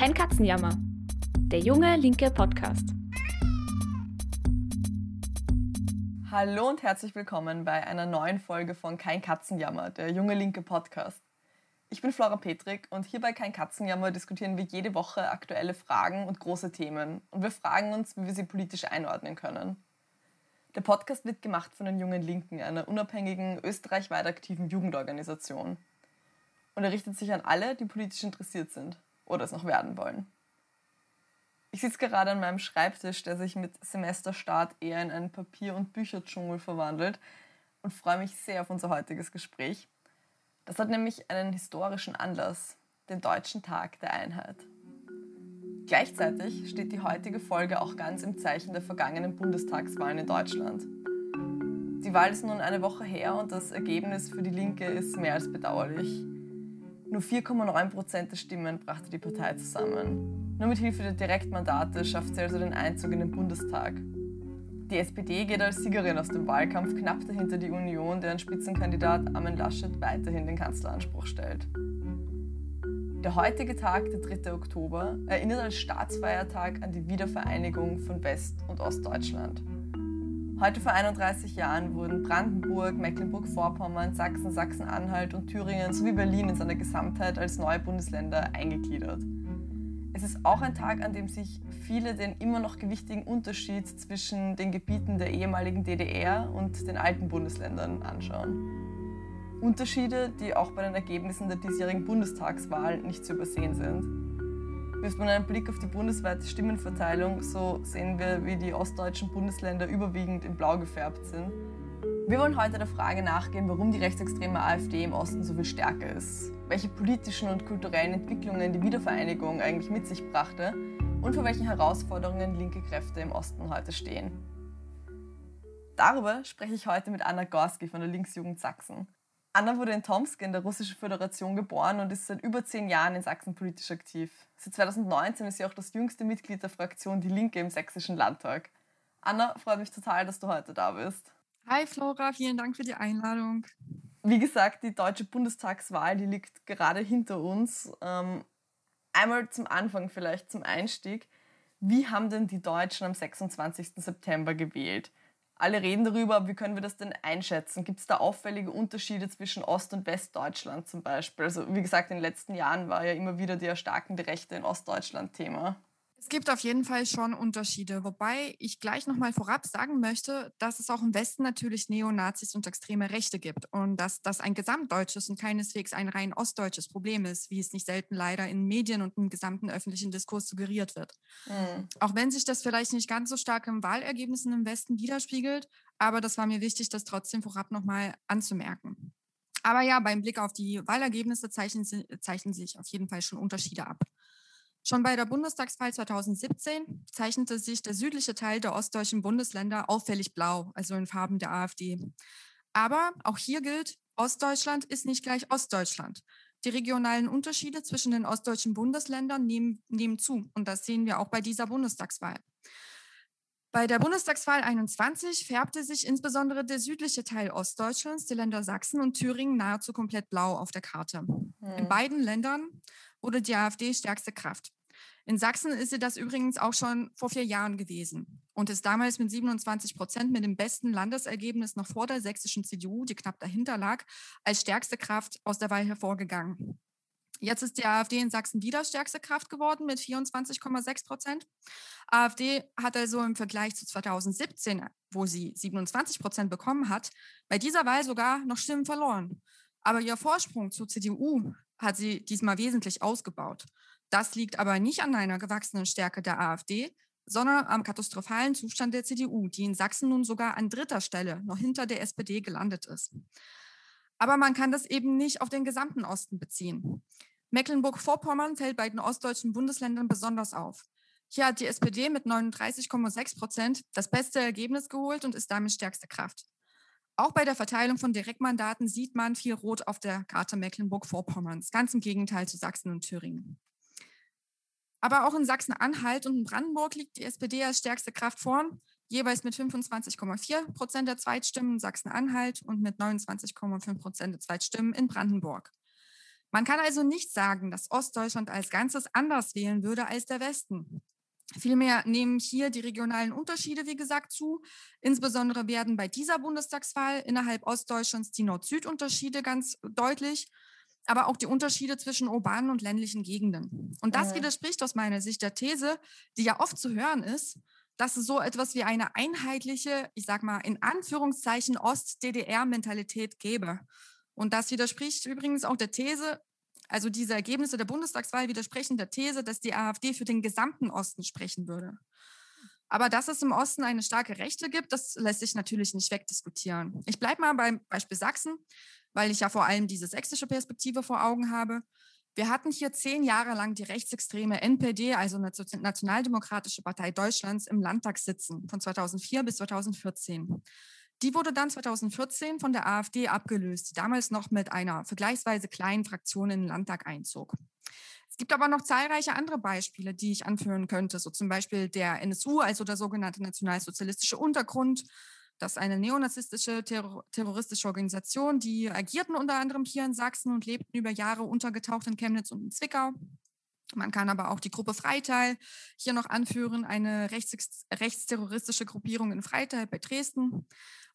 Kein Katzenjammer. Der junge linke Podcast. Hallo und herzlich willkommen bei einer neuen Folge von Kein Katzenjammer, der junge linke Podcast. Ich bin Flora Petrik und hier bei Kein Katzenjammer diskutieren wir jede Woche aktuelle Fragen und große Themen und wir fragen uns, wie wir sie politisch einordnen können. Der Podcast wird gemacht von den Jungen Linken, einer unabhängigen, österreichweit aktiven Jugendorganisation. Und er richtet sich an alle, die politisch interessiert sind oder es noch werden wollen. Ich sitze gerade an meinem Schreibtisch, der sich mit Semesterstart eher in einen Papier- und Bücherdschungel verwandelt und freue mich sehr auf unser heutiges Gespräch. Das hat nämlich einen historischen Anlass, den Deutschen Tag der Einheit. Gleichzeitig steht die heutige Folge auch ganz im Zeichen der vergangenen Bundestagswahlen in Deutschland. Die Wahl ist nun eine Woche her und das Ergebnis für die Linke ist mehr als bedauerlich. Nur 4,9 Prozent der Stimmen brachte die Partei zusammen. Nur mit Hilfe der Direktmandate schafft sie also den Einzug in den Bundestag. Die SPD geht als Siegerin aus dem Wahlkampf knapp dahinter die Union, deren Spitzenkandidat Armin Laschet weiterhin den Kanzleranspruch stellt. Der heutige Tag, der 3. Oktober, erinnert als Staatsfeiertag an die Wiedervereinigung von West- und Ostdeutschland. Heute vor 31 Jahren wurden Brandenburg, Mecklenburg-Vorpommern, Sachsen, Sachsen-Anhalt und Thüringen sowie Berlin in seiner Gesamtheit als neue Bundesländer eingegliedert. Es ist auch ein Tag, an dem sich viele den immer noch gewichtigen Unterschied zwischen den Gebieten der ehemaligen DDR und den alten Bundesländern anschauen. Unterschiede, die auch bei den Ergebnissen der diesjährigen Bundestagswahl nicht zu übersehen sind. Wirft man einen Blick auf die bundesweite Stimmenverteilung, so sehen wir, wie die ostdeutschen Bundesländer überwiegend in Blau gefärbt sind. Wir wollen heute der Frage nachgehen, warum die rechtsextreme AfD im Osten so viel stärker ist, welche politischen und kulturellen Entwicklungen die Wiedervereinigung eigentlich mit sich brachte und vor welchen Herausforderungen linke Kräfte im Osten heute stehen. Darüber spreche ich heute mit Anna Gorski von der Linksjugend Sachsen. Anna wurde in Tomsk in der Russischen Föderation geboren und ist seit über zehn Jahren in Sachsen politisch aktiv. Seit 2019 ist sie auch das jüngste Mitglied der Fraktion Die Linke im Sächsischen Landtag. Anna, freut mich total, dass du heute da bist. Hi Flora, vielen Dank für die Einladung. Wie gesagt, die deutsche Bundestagswahl, die liegt gerade hinter uns. Ähm, einmal zum Anfang vielleicht, zum Einstieg. Wie haben denn die Deutschen am 26. September gewählt? Alle reden darüber, wie können wir das denn einschätzen? Gibt es da auffällige Unterschiede zwischen Ost- und Westdeutschland zum Beispiel? Also wie gesagt, in den letzten Jahren war ja immer wieder die erstarkende Rechte in Ostdeutschland Thema. Es gibt auf jeden Fall schon Unterschiede, wobei ich gleich nochmal vorab sagen möchte, dass es auch im Westen natürlich Neonazis und extreme Rechte gibt und dass das ein gesamtdeutsches und keineswegs ein rein ostdeutsches Problem ist, wie es nicht selten leider in Medien und im gesamten öffentlichen Diskurs suggeriert wird. Mhm. Auch wenn sich das vielleicht nicht ganz so stark im Wahlergebnissen im Westen widerspiegelt, aber das war mir wichtig, das trotzdem vorab nochmal anzumerken. Aber ja, beim Blick auf die Wahlergebnisse zeichnen, zeichnen sich auf jeden Fall schon Unterschiede ab. Schon bei der Bundestagswahl 2017 zeichnete sich der südliche Teil der ostdeutschen Bundesländer auffällig blau, also in Farben der AfD. Aber auch hier gilt, Ostdeutschland ist nicht gleich Ostdeutschland. Die regionalen Unterschiede zwischen den ostdeutschen Bundesländern nehmen, nehmen zu und das sehen wir auch bei dieser Bundestagswahl. Bei der Bundestagswahl 21 färbte sich insbesondere der südliche Teil Ostdeutschlands, die Länder Sachsen und Thüringen, nahezu komplett blau auf der Karte. Hm. In beiden Ländern wurde die AfD stärkste Kraft. In Sachsen ist sie das übrigens auch schon vor vier Jahren gewesen und ist damals mit 27 Prozent mit dem besten Landesergebnis noch vor der sächsischen CDU, die knapp dahinter lag, als stärkste Kraft aus der Wahl hervorgegangen. Jetzt ist die AfD in Sachsen wieder stärkste Kraft geworden mit 24,6 Prozent. AfD hat also im Vergleich zu 2017, wo sie 27 Prozent bekommen hat, bei dieser Wahl sogar noch Stimmen verloren. Aber ihr Vorsprung zur CDU hat sie diesmal wesentlich ausgebaut. Das liegt aber nicht an einer gewachsenen Stärke der AfD, sondern am katastrophalen Zustand der CDU, die in Sachsen nun sogar an dritter Stelle noch hinter der SPD gelandet ist. Aber man kann das eben nicht auf den gesamten Osten beziehen. Mecklenburg-Vorpommern fällt bei den ostdeutschen Bundesländern besonders auf. Hier hat die SPD mit 39,6 Prozent das beste Ergebnis geholt und ist damit stärkste Kraft. Auch bei der Verteilung von Direktmandaten sieht man viel Rot auf der Karte Mecklenburg-Vorpommerns, ganz im Gegenteil zu Sachsen und Thüringen. Aber auch in Sachsen-Anhalt und in Brandenburg liegt die SPD als stärkste Kraft vorn, jeweils mit 25,4 Prozent der Zweitstimmen in Sachsen-Anhalt und mit 29,5 Prozent der Zweitstimmen in Brandenburg. Man kann also nicht sagen, dass Ostdeutschland als Ganzes anders wählen würde als der Westen. Vielmehr nehmen hier die regionalen Unterschiede, wie gesagt, zu. Insbesondere werden bei dieser Bundestagswahl innerhalb Ostdeutschlands die Nord-Süd-Unterschiede ganz deutlich, aber auch die Unterschiede zwischen urbanen und ländlichen Gegenden. Und das widerspricht aus meiner Sicht der These, die ja oft zu hören ist, dass es so etwas wie eine einheitliche, ich sag mal in Anführungszeichen Ost-DDR-Mentalität gäbe. Und das widerspricht übrigens auch der These, also diese Ergebnisse der Bundestagswahl widersprechen der These, dass die AfD für den gesamten Osten sprechen würde. Aber dass es im Osten eine starke Rechte gibt, das lässt sich natürlich nicht wegdiskutieren. Ich bleibe mal beim Beispiel Sachsen, weil ich ja vor allem diese sächsische Perspektive vor Augen habe. Wir hatten hier zehn Jahre lang die rechtsextreme NPD, also Nationaldemokratische Partei Deutschlands, im Landtag sitzen, von 2004 bis 2014. Die wurde dann 2014 von der AfD abgelöst, die damals noch mit einer vergleichsweise kleinen Fraktion in den Landtag einzog. Es gibt aber noch zahlreiche andere Beispiele, die ich anführen könnte, so zum Beispiel der NSU, also der sogenannte nationalsozialistische Untergrund. Das ist eine neonazistische terror terroristische Organisation, die agierten unter anderem hier in Sachsen und lebten über Jahre untergetaucht in Chemnitz und in Zwickau. Man kann aber auch die Gruppe Freital hier noch anführen, eine rechts, rechtsterroristische Gruppierung in Freital bei Dresden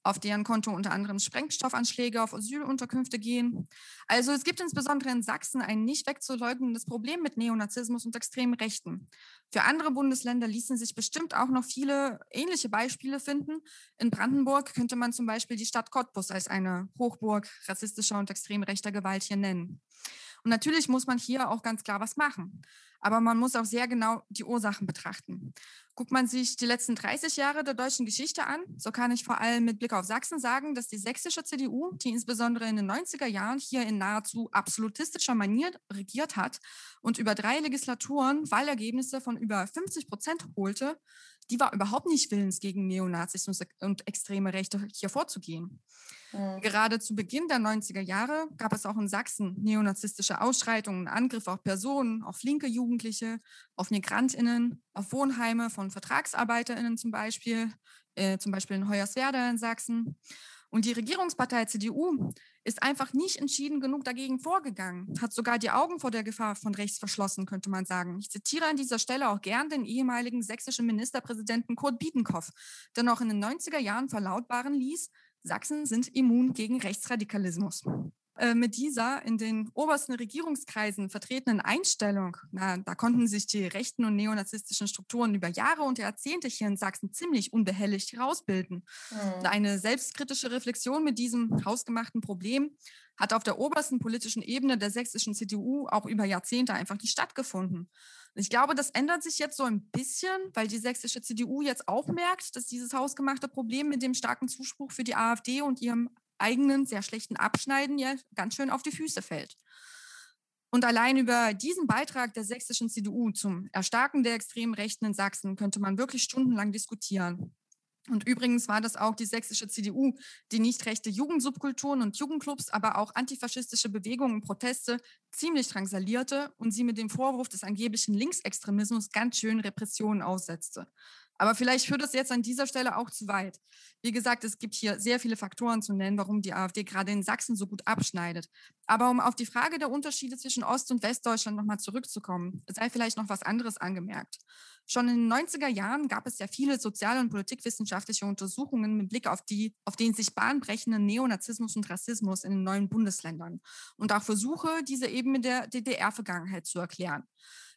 auf deren Konto unter anderem Sprengstoffanschläge auf Asylunterkünfte gehen. Also es gibt insbesondere in Sachsen ein nicht wegzuleugnendes Problem mit Neonazismus und extremen Rechten. Für andere Bundesländer ließen sich bestimmt auch noch viele ähnliche Beispiele finden. In Brandenburg könnte man zum Beispiel die Stadt Cottbus als eine Hochburg rassistischer und extrem rechter Gewalt hier nennen. Und natürlich muss man hier auch ganz klar was machen. Aber man muss auch sehr genau die Ursachen betrachten. Guckt man sich die letzten 30 Jahre der deutschen Geschichte an, so kann ich vor allem mit Blick auf Sachsen sagen, dass die sächsische CDU, die insbesondere in den 90er Jahren hier in nahezu absolutistischer Manier regiert hat und über drei Legislaturen Wahlergebnisse von über 50 Prozent holte, die war überhaupt nicht willens, gegen Neonazis und extreme Rechte hier vorzugehen. Mhm. Gerade zu Beginn der 90er Jahre gab es auch in Sachsen neonazistische Ausschreitungen, Angriffe auf Personen, auf linke Jugendliche, auf Migrantinnen, auf Wohnheime von Vertragsarbeiterinnen zum Beispiel, äh, zum Beispiel in Hoyerswerda in Sachsen. Und die Regierungspartei CDU ist einfach nicht entschieden genug dagegen vorgegangen, hat sogar die Augen vor der Gefahr von rechts verschlossen, könnte man sagen. Ich zitiere an dieser Stelle auch gern den ehemaligen sächsischen Ministerpräsidenten Kurt Biedenkopf, der noch in den 90er Jahren verlautbaren ließ, Sachsen sind immun gegen Rechtsradikalismus. Äh, mit dieser in den obersten Regierungskreisen vertretenen Einstellung, na, da konnten sich die rechten und neonazistischen Strukturen über Jahre und Jahrzehnte hier in Sachsen ziemlich unbehelligt herausbilden. Mhm. Eine selbstkritische Reflexion mit diesem hausgemachten Problem hat auf der obersten politischen Ebene der sächsischen CDU auch über Jahrzehnte einfach nicht stattgefunden. Ich glaube, das ändert sich jetzt so ein bisschen, weil die sächsische CDU jetzt auch merkt, dass dieses hausgemachte Problem mit dem starken Zuspruch für die AfD und ihrem eigenen sehr schlechten Abschneiden ja ganz schön auf die Füße fällt. Und allein über diesen Beitrag der sächsischen CDU zum Erstarken der extremen Rechten in Sachsen könnte man wirklich stundenlang diskutieren. Und übrigens war das auch die sächsische CDU, die nicht rechte Jugendsubkulturen und Jugendclubs, aber auch antifaschistische Bewegungen und Proteste ziemlich drangsalierte und sie mit dem Vorwurf des angeblichen Linksextremismus ganz schön Repressionen aussetzte. Aber vielleicht führt es jetzt an dieser Stelle auch zu weit. Wie gesagt, es gibt hier sehr viele Faktoren zu nennen, warum die AfD gerade in Sachsen so gut abschneidet. Aber um auf die Frage der Unterschiede zwischen Ost- und Westdeutschland nochmal zurückzukommen, sei vielleicht noch was anderes angemerkt. Schon in den 90er Jahren gab es ja viele soziale und politikwissenschaftliche Untersuchungen mit Blick auf die, auf den sich bahnbrechenden Neonazismus und Rassismus in den neuen Bundesländern und auch Versuche, diese eben mit der DDR-Vergangenheit zu erklären.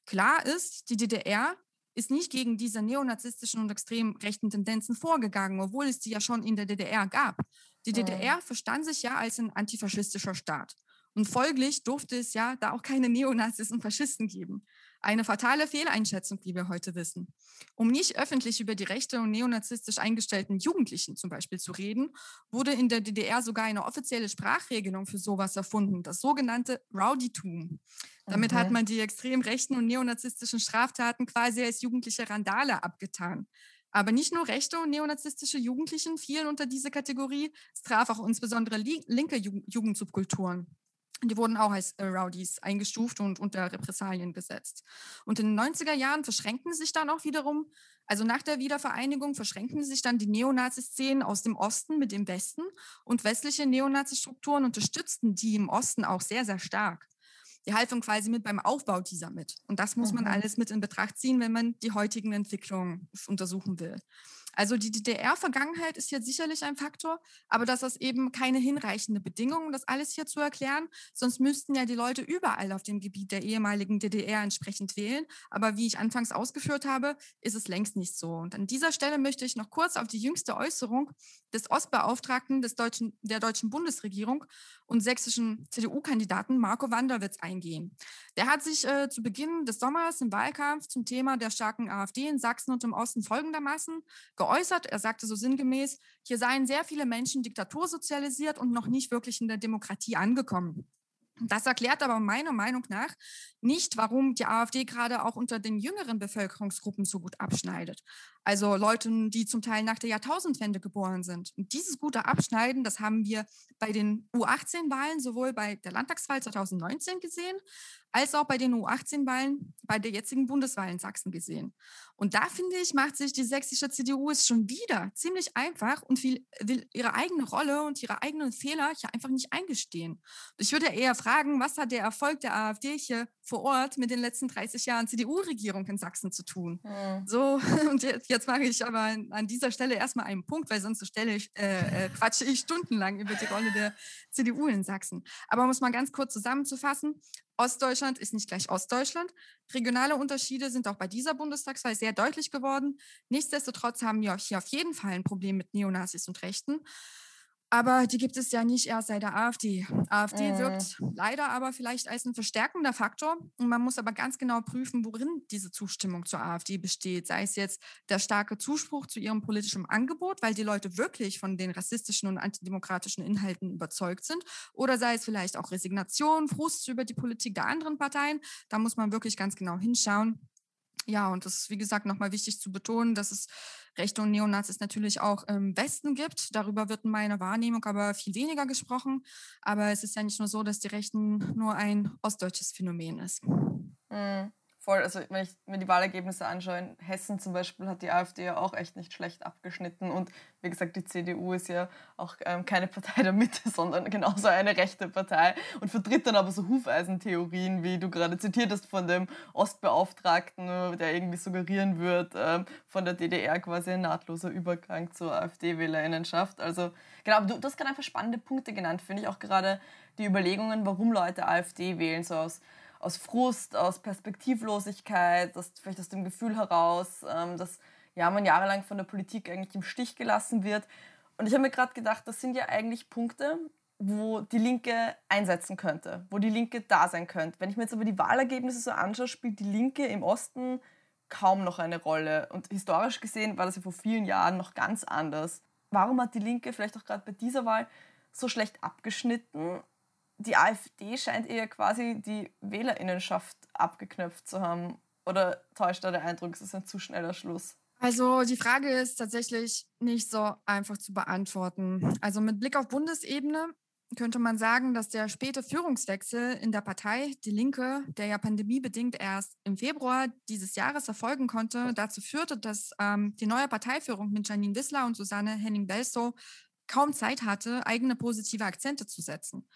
Klar ist, die DDR ist nicht gegen diese neonazistischen und extrem rechten Tendenzen vorgegangen, obwohl es die ja schon in der DDR gab. Die DDR mhm. verstand sich ja als ein antifaschistischer Staat. Und folglich durfte es ja da auch keine Neonazis und Faschisten geben. Eine fatale Fehleinschätzung, wie wir heute wissen. Um nicht öffentlich über die rechte und neonazistisch eingestellten Jugendlichen zum Beispiel zu reden, wurde in der DDR sogar eine offizielle Sprachregelung für sowas erfunden, das sogenannte Rowdytum. Damit okay. hat man die extrem rechten und neonazistischen Straftaten quasi als jugendliche Randale abgetan. Aber nicht nur rechte und neonazistische Jugendlichen fielen unter diese Kategorie, es traf auch insbesondere linke Jugendsubkulturen. Die wurden auch als äh, Rowdies eingestuft und unter Repressalien gesetzt. Und in den 90er Jahren verschränkten sich dann auch wiederum, also nach der Wiedervereinigung verschränkten sich dann die Neonazi-Szenen aus dem Osten mit dem Westen und westliche Neonazi-Strukturen unterstützten die im Osten auch sehr, sehr stark. die halfen quasi mit beim Aufbau dieser mit. Und das muss man mhm. alles mit in Betracht ziehen, wenn man die heutigen Entwicklungen untersuchen will. Also die DDR-Vergangenheit ist hier sicherlich ein Faktor, aber das ist eben keine hinreichende Bedingung, das alles hier zu erklären. Sonst müssten ja die Leute überall auf dem Gebiet der ehemaligen DDR entsprechend wählen. Aber wie ich anfangs ausgeführt habe, ist es längst nicht so. Und an dieser Stelle möchte ich noch kurz auf die jüngste Äußerung des Ostbeauftragten des deutschen, der deutschen Bundesregierung und sächsischen CDU-Kandidaten Marco Wanderwitz eingehen. Der hat sich äh, zu Beginn des Sommers im Wahlkampf zum Thema der starken AfD in Sachsen und im Osten folgendermaßen geäußert. Er sagte so sinngemäß, hier seien sehr viele Menschen diktatursozialisiert und noch nicht wirklich in der Demokratie angekommen. Das erklärt aber meiner Meinung nach nicht, warum die AfD gerade auch unter den jüngeren Bevölkerungsgruppen so gut abschneidet. Also Leuten, die zum Teil nach der Jahrtausendwende geboren sind. Und dieses gute Abschneiden, das haben wir bei den U18-Wahlen sowohl bei der Landtagswahl 2019 gesehen, als auch bei den U18-Wahlen bei der jetzigen Bundeswahl in Sachsen gesehen. Und da finde ich, macht sich die sächsische CDU es schon wieder ziemlich einfach und will, will ihre eigene Rolle und ihre eigenen Fehler hier einfach nicht eingestehen. Ich würde eher fragen, was hat der Erfolg der AfD hier vor Ort mit den letzten 30 Jahren CDU-Regierung in Sachsen zu tun? Mhm. So, und jetzt, jetzt mache ich aber an dieser Stelle erstmal einen Punkt, weil sonst stelle ich, äh, äh, quatsche ich stundenlang über die Rolle der CDU in Sachsen. Aber muss man ganz kurz zusammenzufassen, Ostdeutschland ist nicht gleich Ostdeutschland. Regionale Unterschiede sind auch bei dieser Bundestagswahl sehr deutlich geworden. Nichtsdestotrotz haben wir hier auf jeden Fall ein Problem mit Neonazis und Rechten. Aber die gibt es ja nicht erst seit der AfD. AfD äh. wirkt leider aber vielleicht als ein verstärkender Faktor. Und man muss aber ganz genau prüfen, worin diese Zustimmung zur AfD besteht. Sei es jetzt der starke Zuspruch zu ihrem politischen Angebot, weil die Leute wirklich von den rassistischen und antidemokratischen Inhalten überzeugt sind. Oder sei es vielleicht auch Resignation, Frust über die Politik der anderen Parteien. Da muss man wirklich ganz genau hinschauen. Ja, und das ist, wie gesagt, nochmal wichtig zu betonen, dass es Rechte und Neonazis natürlich auch im Westen gibt. Darüber wird in meiner Wahrnehmung aber viel weniger gesprochen. Aber es ist ja nicht nur so, dass die Rechten nur ein ostdeutsches Phänomen ist. Mhm voll, also wenn ich mir die Wahlergebnisse anschaue, in Hessen zum Beispiel hat die AfD ja auch echt nicht schlecht abgeschnitten. Und wie gesagt, die CDU ist ja auch ähm, keine Partei der Mitte, sondern genauso eine rechte Partei und vertritt dann aber so Hufeisentheorien, wie du gerade zitiert hast von dem Ostbeauftragten, der irgendwie suggerieren wird, ähm, von der DDR quasi ein nahtloser Übergang zur AfD-Wählerinnenschaft. Also genau, du, du hast gerade einfach spannende Punkte genannt, finde ich auch gerade die Überlegungen, warum Leute AfD wählen, so aus aus Frust, aus Perspektivlosigkeit, aus, vielleicht aus dem Gefühl heraus, ähm, dass ja, man jahrelang von der Politik eigentlich im Stich gelassen wird. Und ich habe mir gerade gedacht, das sind ja eigentlich Punkte, wo die Linke einsetzen könnte, wo die Linke da sein könnte. Wenn ich mir jetzt aber die Wahlergebnisse so anschaue, spielt die Linke im Osten kaum noch eine Rolle. Und historisch gesehen war das ja vor vielen Jahren noch ganz anders. Warum hat die Linke vielleicht auch gerade bei dieser Wahl so schlecht abgeschnitten? Die AfD scheint eher quasi die Wählerinnenschaft abgeknöpft zu haben. Oder täuscht da der Eindruck, es ist ein zu schneller Schluss? Also die Frage ist tatsächlich nicht so einfach zu beantworten. Also mit Blick auf Bundesebene könnte man sagen, dass der späte Führungswechsel in der Partei Die Linke, der ja pandemiebedingt erst im Februar dieses Jahres erfolgen konnte, dazu führte, dass ähm, die neue Parteiführung mit Janine Wissler und Susanne Henning-Belsow kaum Zeit hatte, eigene positive Akzente zu setzen.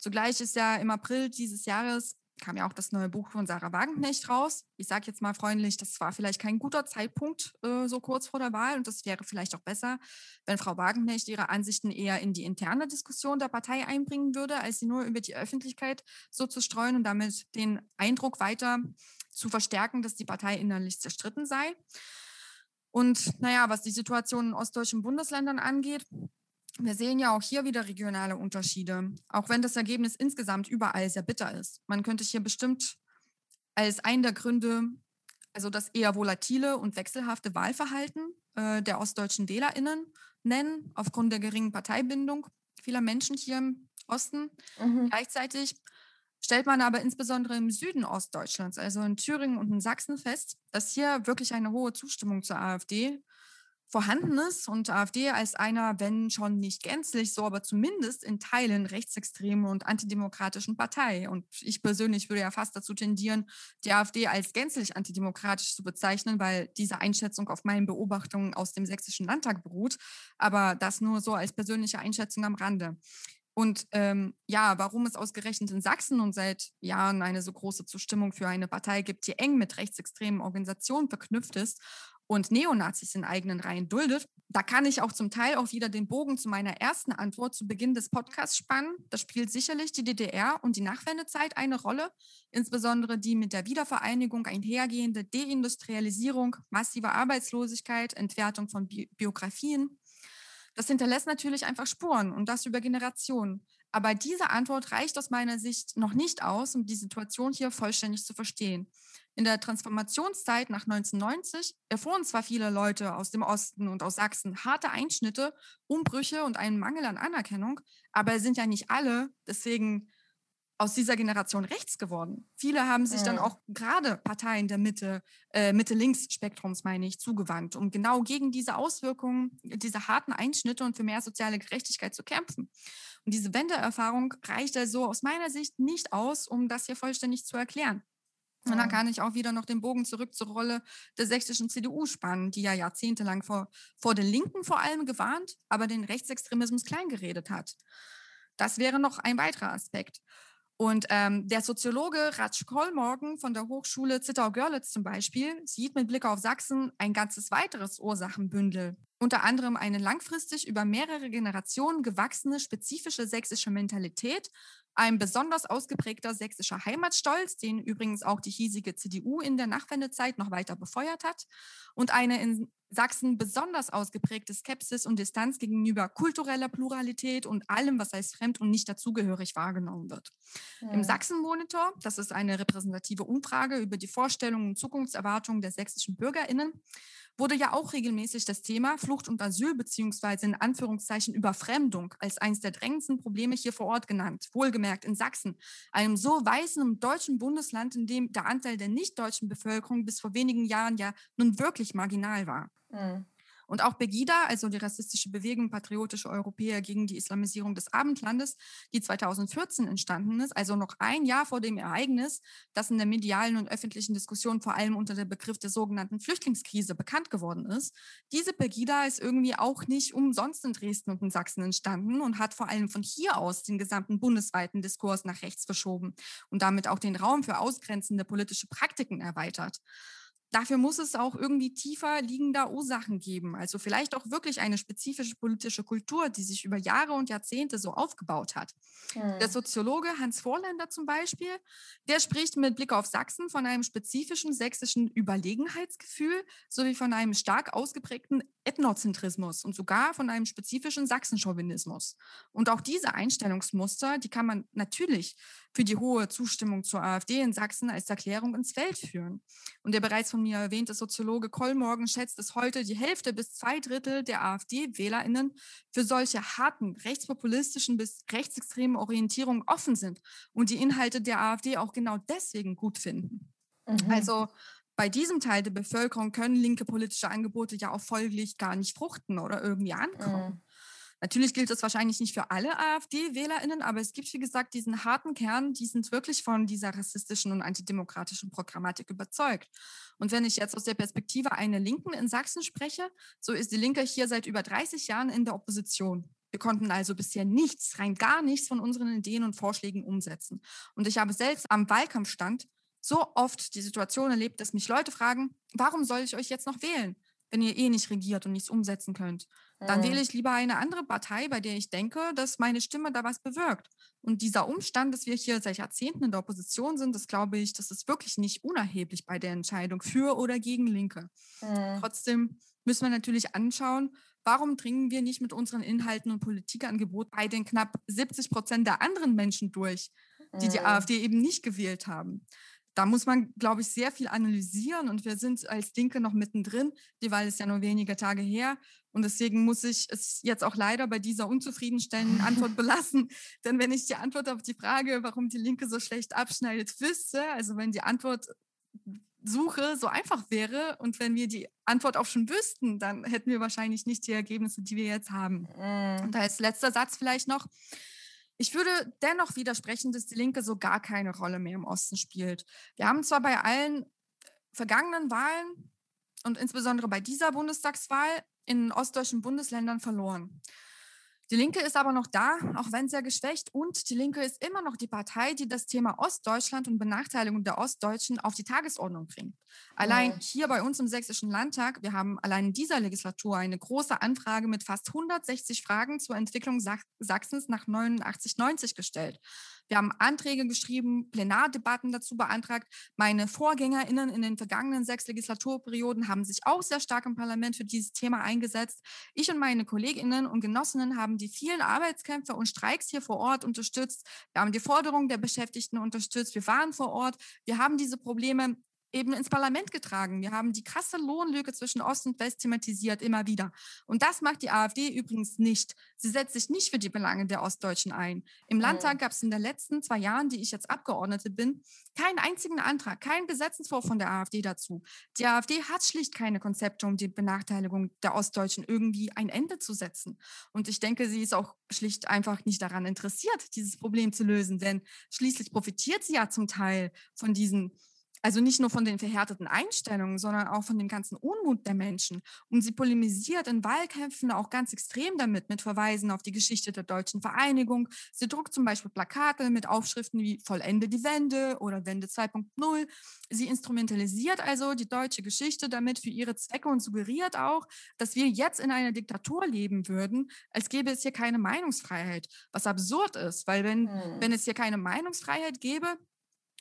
Zugleich ist ja im April dieses Jahres kam ja auch das neue Buch von Sarah Wagenknecht raus. Ich sage jetzt mal freundlich, das war vielleicht kein guter Zeitpunkt äh, so kurz vor der Wahl und das wäre vielleicht auch besser, wenn Frau Wagenknecht ihre Ansichten eher in die interne Diskussion der Partei einbringen würde, als sie nur über die Öffentlichkeit so zu streuen und damit den Eindruck weiter zu verstärken, dass die Partei innerlich zerstritten sei. Und naja, was die Situation in ostdeutschen Bundesländern angeht, wir sehen ja auch hier wieder regionale Unterschiede, auch wenn das Ergebnis insgesamt überall sehr bitter ist. Man könnte hier bestimmt als einen der Gründe, also das eher volatile und wechselhafte Wahlverhalten äh, der ostdeutschen WählerInnen nennen, aufgrund der geringen Parteibindung vieler Menschen hier im Osten. Mhm. Gleichzeitig stellt man aber insbesondere im Süden Ostdeutschlands, also in Thüringen und in Sachsen fest, dass hier wirklich eine hohe Zustimmung zur AfD vorhanden ist und AfD als einer, wenn schon nicht gänzlich so, aber zumindest in Teilen rechtsextremen und antidemokratischen Partei. Und ich persönlich würde ja fast dazu tendieren, die AfD als gänzlich antidemokratisch zu bezeichnen, weil diese Einschätzung auf meinen Beobachtungen aus dem Sächsischen Landtag beruht. Aber das nur so als persönliche Einschätzung am Rande. Und ähm, ja, warum es ausgerechnet in Sachsen und seit Jahren eine so große Zustimmung für eine Partei gibt, die eng mit rechtsextremen Organisationen verknüpft ist und Neonazis in eigenen Reihen duldet, da kann ich auch zum Teil auch wieder den Bogen zu meiner ersten Antwort zu Beginn des Podcasts spannen. Da spielt sicherlich die DDR und die Nachwendezeit eine Rolle, insbesondere die mit der Wiedervereinigung einhergehende Deindustrialisierung, massive Arbeitslosigkeit, Entwertung von Bi Biografien. Das hinterlässt natürlich einfach Spuren und das über Generationen. Aber diese Antwort reicht aus meiner Sicht noch nicht aus, um die Situation hier vollständig zu verstehen. In der Transformationszeit nach 1990 erfuhren zwar viele Leute aus dem Osten und aus Sachsen harte Einschnitte, Umbrüche und einen Mangel an Anerkennung, aber es sind ja nicht alle deswegen aus dieser Generation rechts geworden. Viele haben sich dann auch gerade Parteien der Mitte, äh, Mitte-Links-Spektrums, meine ich, zugewandt, um genau gegen diese Auswirkungen, diese harten Einschnitte und für mehr soziale Gerechtigkeit zu kämpfen. Und diese Wendeerfahrung reicht also aus meiner Sicht nicht aus, um das hier vollständig zu erklären. Und dann kann ich auch wieder noch den Bogen zurück zur Rolle der sächsischen CDU spannen, die ja jahrzehntelang vor, vor den Linken vor allem gewarnt, aber den Rechtsextremismus kleingeredet hat. Das wäre noch ein weiterer Aspekt. Und ähm, der Soziologe Ratsch Kollmorgen von der Hochschule Zittau-Görlitz zum Beispiel sieht mit Blick auf Sachsen ein ganzes weiteres Ursachenbündel. Unter anderem eine langfristig über mehrere Generationen gewachsene spezifische sächsische Mentalität ein besonders ausgeprägter sächsischer Heimatstolz, den übrigens auch die hiesige CDU in der Nachwendezeit noch weiter befeuert hat, und eine in Sachsen besonders ausgeprägte Skepsis und Distanz gegenüber kultureller Pluralität und allem, was als fremd und nicht dazugehörig wahrgenommen wird. Ja. Im Sachsen-Monitor, das ist eine repräsentative Umfrage über die Vorstellungen und Zukunftserwartungen der sächsischen BürgerInnen, wurde ja auch regelmäßig das Thema Flucht und Asyl beziehungsweise in Anführungszeichen Überfremdung als eines der drängendsten Probleme hier vor Ort genannt. Wohlgemerkt in Sachsen, einem so weißen deutschen Bundesland, in dem der Anteil der nicht-deutschen Bevölkerung bis vor wenigen Jahren ja nun wirklich marginal war. Mhm. Und auch Pegida, also die rassistische Bewegung Patriotische Europäer gegen die Islamisierung des Abendlandes, die 2014 entstanden ist, also noch ein Jahr vor dem Ereignis, das in der medialen und öffentlichen Diskussion vor allem unter dem Begriff der sogenannten Flüchtlingskrise bekannt geworden ist. Diese Pegida ist irgendwie auch nicht umsonst in Dresden und in Sachsen entstanden und hat vor allem von hier aus den gesamten bundesweiten Diskurs nach rechts verschoben und damit auch den Raum für ausgrenzende politische Praktiken erweitert dafür muss es auch irgendwie tiefer liegender Ursachen geben. Also vielleicht auch wirklich eine spezifische politische Kultur, die sich über Jahre und Jahrzehnte so aufgebaut hat. Hm. Der Soziologe Hans Vorländer zum Beispiel, der spricht mit Blick auf Sachsen von einem spezifischen sächsischen Überlegenheitsgefühl sowie von einem stark ausgeprägten Ethnozentrismus und sogar von einem spezifischen Sachsenchauvinismus. Und auch diese Einstellungsmuster, die kann man natürlich für die hohe Zustimmung zur AfD in Sachsen als Erklärung ins Feld führen. Und der bereits von mir erwähnte Soziologe Kollmorgen schätzt, dass heute die Hälfte bis zwei Drittel der AfD-WählerInnen für solche harten, rechtspopulistischen bis rechtsextremen Orientierungen offen sind und die Inhalte der AfD auch genau deswegen gut finden. Mhm. Also bei diesem Teil der Bevölkerung können linke politische Angebote ja auch folglich gar nicht fruchten oder irgendwie ankommen. Mhm. Natürlich gilt das wahrscheinlich nicht für alle AfD-WählerInnen, aber es gibt, wie gesagt, diesen harten Kern, die sind wirklich von dieser rassistischen und antidemokratischen Programmatik überzeugt. Und wenn ich jetzt aus der Perspektive einer Linken in Sachsen spreche, so ist die Linke hier seit über 30 Jahren in der Opposition. Wir konnten also bisher nichts, rein gar nichts von unseren Ideen und Vorschlägen umsetzen. Und ich habe selbst am Wahlkampfstand so oft die Situation erlebt, dass mich Leute fragen, warum soll ich euch jetzt noch wählen? wenn ihr eh nicht regiert und nichts umsetzen könnt. Dann mhm. wähle ich lieber eine andere Partei, bei der ich denke, dass meine Stimme da was bewirkt. Und dieser Umstand, dass wir hier seit Jahrzehnten in der Opposition sind, das glaube ich, das ist wirklich nicht unerheblich bei der Entscheidung für oder gegen Linke. Mhm. Trotzdem müssen wir natürlich anschauen, warum dringen wir nicht mit unseren Inhalten und Politikangeboten bei den knapp 70 Prozent der anderen Menschen durch, die die mhm. AfD eben nicht gewählt haben da muss man, glaube ich, sehr viel analysieren und wir sind als Linke noch mittendrin. Die Wahl ist ja nur wenige Tage her und deswegen muss ich es jetzt auch leider bei dieser unzufriedenstellenden Antwort belassen. Denn wenn ich die Antwort auf die Frage, warum die Linke so schlecht abschneidet, wüsste, also wenn die Antwort Suche so einfach wäre und wenn wir die Antwort auch schon wüssten, dann hätten wir wahrscheinlich nicht die Ergebnisse, die wir jetzt haben. Mm. Und als letzter Satz vielleicht noch, ich würde dennoch widersprechen, dass die Linke so gar keine Rolle mehr im Osten spielt. Wir haben zwar bei allen vergangenen Wahlen und insbesondere bei dieser Bundestagswahl in ostdeutschen Bundesländern verloren. Die Linke ist aber noch da, auch wenn sehr geschwächt. Und die Linke ist immer noch die Partei, die das Thema Ostdeutschland und Benachteiligung der Ostdeutschen auf die Tagesordnung bringt. Allein hier bei uns im Sächsischen Landtag, wir haben allein in dieser Legislatur eine große Anfrage mit fast 160 Fragen zur Entwicklung Sachsens nach 89, 90 gestellt. Wir haben Anträge geschrieben, Plenardebatten dazu beantragt. Meine VorgängerInnen in den vergangenen sechs Legislaturperioden haben sich auch sehr stark im Parlament für dieses Thema eingesetzt. Ich und meine KollegInnen und Genossinnen haben die vielen Arbeitskämpfe und Streiks hier vor Ort unterstützt. Wir haben die Forderungen der Beschäftigten unterstützt. Wir waren vor Ort. Wir haben diese Probleme eben ins Parlament getragen. Wir haben die krasse Lohnlücke zwischen Ost und West thematisiert, immer wieder. Und das macht die AfD übrigens nicht. Sie setzt sich nicht für die Belange der Ostdeutschen ein. Im Landtag gab es in den letzten zwei Jahren, die ich jetzt Abgeordnete bin, keinen einzigen Antrag, keinen Gesetzentwurf von der AfD dazu. Die AfD hat schlicht keine Konzepte, um die Benachteiligung der Ostdeutschen irgendwie ein Ende zu setzen. Und ich denke, sie ist auch schlicht einfach nicht daran interessiert, dieses Problem zu lösen, denn schließlich profitiert sie ja zum Teil von diesen also nicht nur von den verhärteten Einstellungen, sondern auch von dem ganzen Unmut der Menschen. Und sie polemisiert in Wahlkämpfen auch ganz extrem damit, mit Verweisen auf die Geschichte der deutschen Vereinigung. Sie druckt zum Beispiel Plakate mit Aufschriften wie Vollende die Wende oder Wende 2.0. Sie instrumentalisiert also die deutsche Geschichte damit für ihre Zwecke und suggeriert auch, dass wir jetzt in einer Diktatur leben würden, als gäbe es hier keine Meinungsfreiheit. Was absurd ist, weil wenn, hm. wenn es hier keine Meinungsfreiheit gäbe,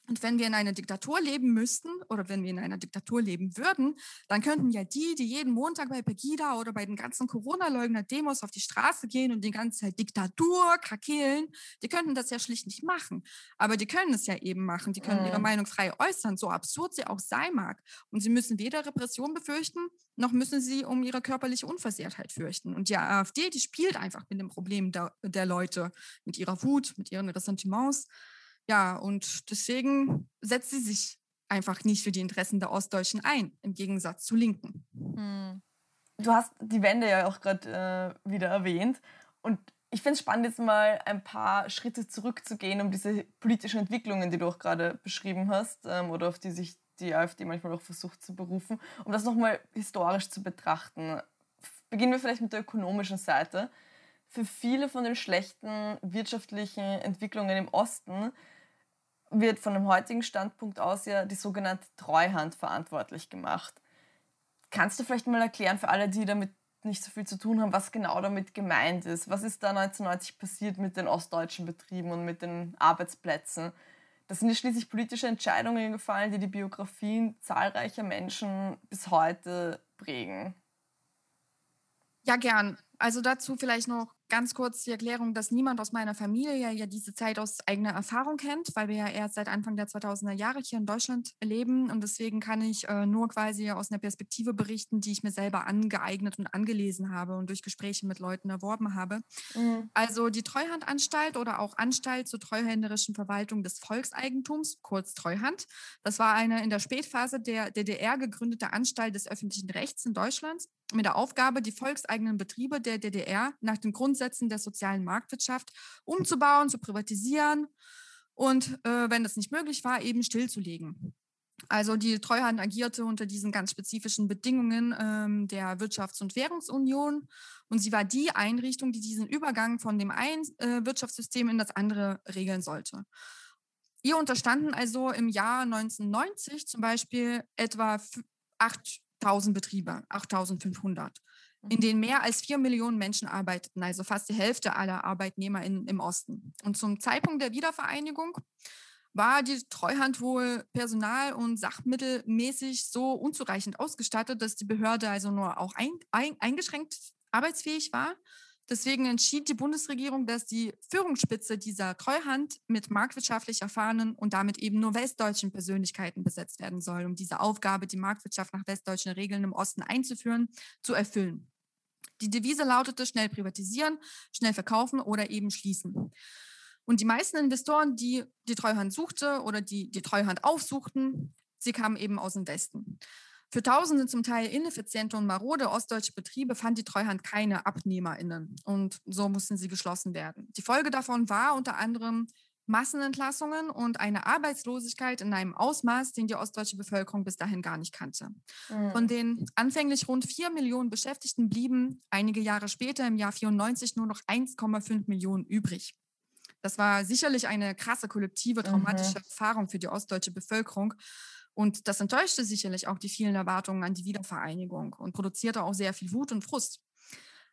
und wenn wir in einer Diktatur leben müssten oder wenn wir in einer Diktatur leben würden, dann könnten ja die, die jeden Montag bei Pegida oder bei den ganzen Corona-Leugner-Demos auf die Straße gehen und die ganze Zeit Diktatur krakeelen, die könnten das ja schlicht nicht machen. Aber die können es ja eben machen. Die können ihre mhm. Meinung frei äußern, so absurd sie auch sein mag. Und sie müssen weder Repression befürchten, noch müssen sie um ihre körperliche Unversehrtheit fürchten. Und die AfD, die spielt einfach mit dem Problem der, der Leute, mit ihrer Wut, mit ihren Ressentiments. Ja, und deswegen setzt sie sich einfach nicht für die Interessen der Ostdeutschen ein, im Gegensatz zu Linken. Hm. Du hast die Wende ja auch gerade äh, wieder erwähnt. Und ich finde es spannend, jetzt mal ein paar Schritte zurückzugehen, um diese politischen Entwicklungen, die du auch gerade beschrieben hast, ähm, oder auf die sich die AfD manchmal auch versucht zu berufen, um das nochmal historisch zu betrachten. Beginnen wir vielleicht mit der ökonomischen Seite. Für viele von den schlechten wirtschaftlichen Entwicklungen im Osten wird von dem heutigen Standpunkt aus ja die sogenannte Treuhand verantwortlich gemacht. Kannst du vielleicht mal erklären für alle, die damit nicht so viel zu tun haben, was genau damit gemeint ist? Was ist da 1990 passiert mit den ostdeutschen Betrieben und mit den Arbeitsplätzen? Das sind ja schließlich politische Entscheidungen gefallen, die die Biografien zahlreicher Menschen bis heute prägen. Ja, gern. Also dazu vielleicht noch ganz kurz die Erklärung, dass niemand aus meiner Familie ja diese Zeit aus eigener Erfahrung kennt, weil wir ja erst seit Anfang der 2000er Jahre hier in Deutschland leben und deswegen kann ich äh, nur quasi aus einer Perspektive berichten, die ich mir selber angeeignet und angelesen habe und durch Gespräche mit Leuten erworben habe. Mhm. Also die Treuhandanstalt oder auch Anstalt zur treuhänderischen Verwaltung des Volkseigentums, kurz Treuhand, das war eine in der Spätphase der DDR gegründete Anstalt des öffentlichen Rechts in Deutschland mit der Aufgabe, die volkseigenen Betriebe der DDR nach den Grundsätzen der sozialen Marktwirtschaft umzubauen, zu privatisieren und, äh, wenn das nicht möglich war, eben stillzulegen. Also die Treuhand agierte unter diesen ganz spezifischen Bedingungen ähm, der Wirtschafts- und Währungsunion und sie war die Einrichtung, die diesen Übergang von dem einen äh, Wirtschaftssystem in das andere regeln sollte. Ihr unterstanden also im Jahr 1990 zum Beispiel etwa acht 1000 Betriebe, 8500, in mhm. denen mehr als vier Millionen Menschen arbeiteten, also fast die Hälfte aller Arbeitnehmer in, im Osten. Und zum Zeitpunkt der Wiedervereinigung war die Treuhand wohl personal- und sachmittelmäßig so unzureichend ausgestattet, dass die Behörde also nur auch ein, ein, eingeschränkt arbeitsfähig war Deswegen entschied die Bundesregierung, dass die Führungsspitze dieser Treuhand mit marktwirtschaftlich erfahrenen und damit eben nur westdeutschen Persönlichkeiten besetzt werden soll, um diese Aufgabe, die Marktwirtschaft nach westdeutschen Regeln im Osten einzuführen, zu erfüllen. Die Devise lautete schnell privatisieren, schnell verkaufen oder eben schließen. Und die meisten Investoren, die die Treuhand suchte oder die die Treuhand aufsuchten, sie kamen eben aus dem Westen. Für tausende zum Teil ineffiziente und marode ostdeutsche Betriebe fand die Treuhand keine AbnehmerInnen und so mussten sie geschlossen werden. Die Folge davon war unter anderem Massenentlassungen und eine Arbeitslosigkeit in einem Ausmaß, den die ostdeutsche Bevölkerung bis dahin gar nicht kannte. Mhm. Von den anfänglich rund 4 Millionen Beschäftigten blieben einige Jahre später im Jahr 94 nur noch 1,5 Millionen übrig. Das war sicherlich eine krasse kollektive traumatische mhm. Erfahrung für die ostdeutsche Bevölkerung. Und das enttäuschte sicherlich auch die vielen Erwartungen an die Wiedervereinigung und produzierte auch sehr viel Wut und Frust.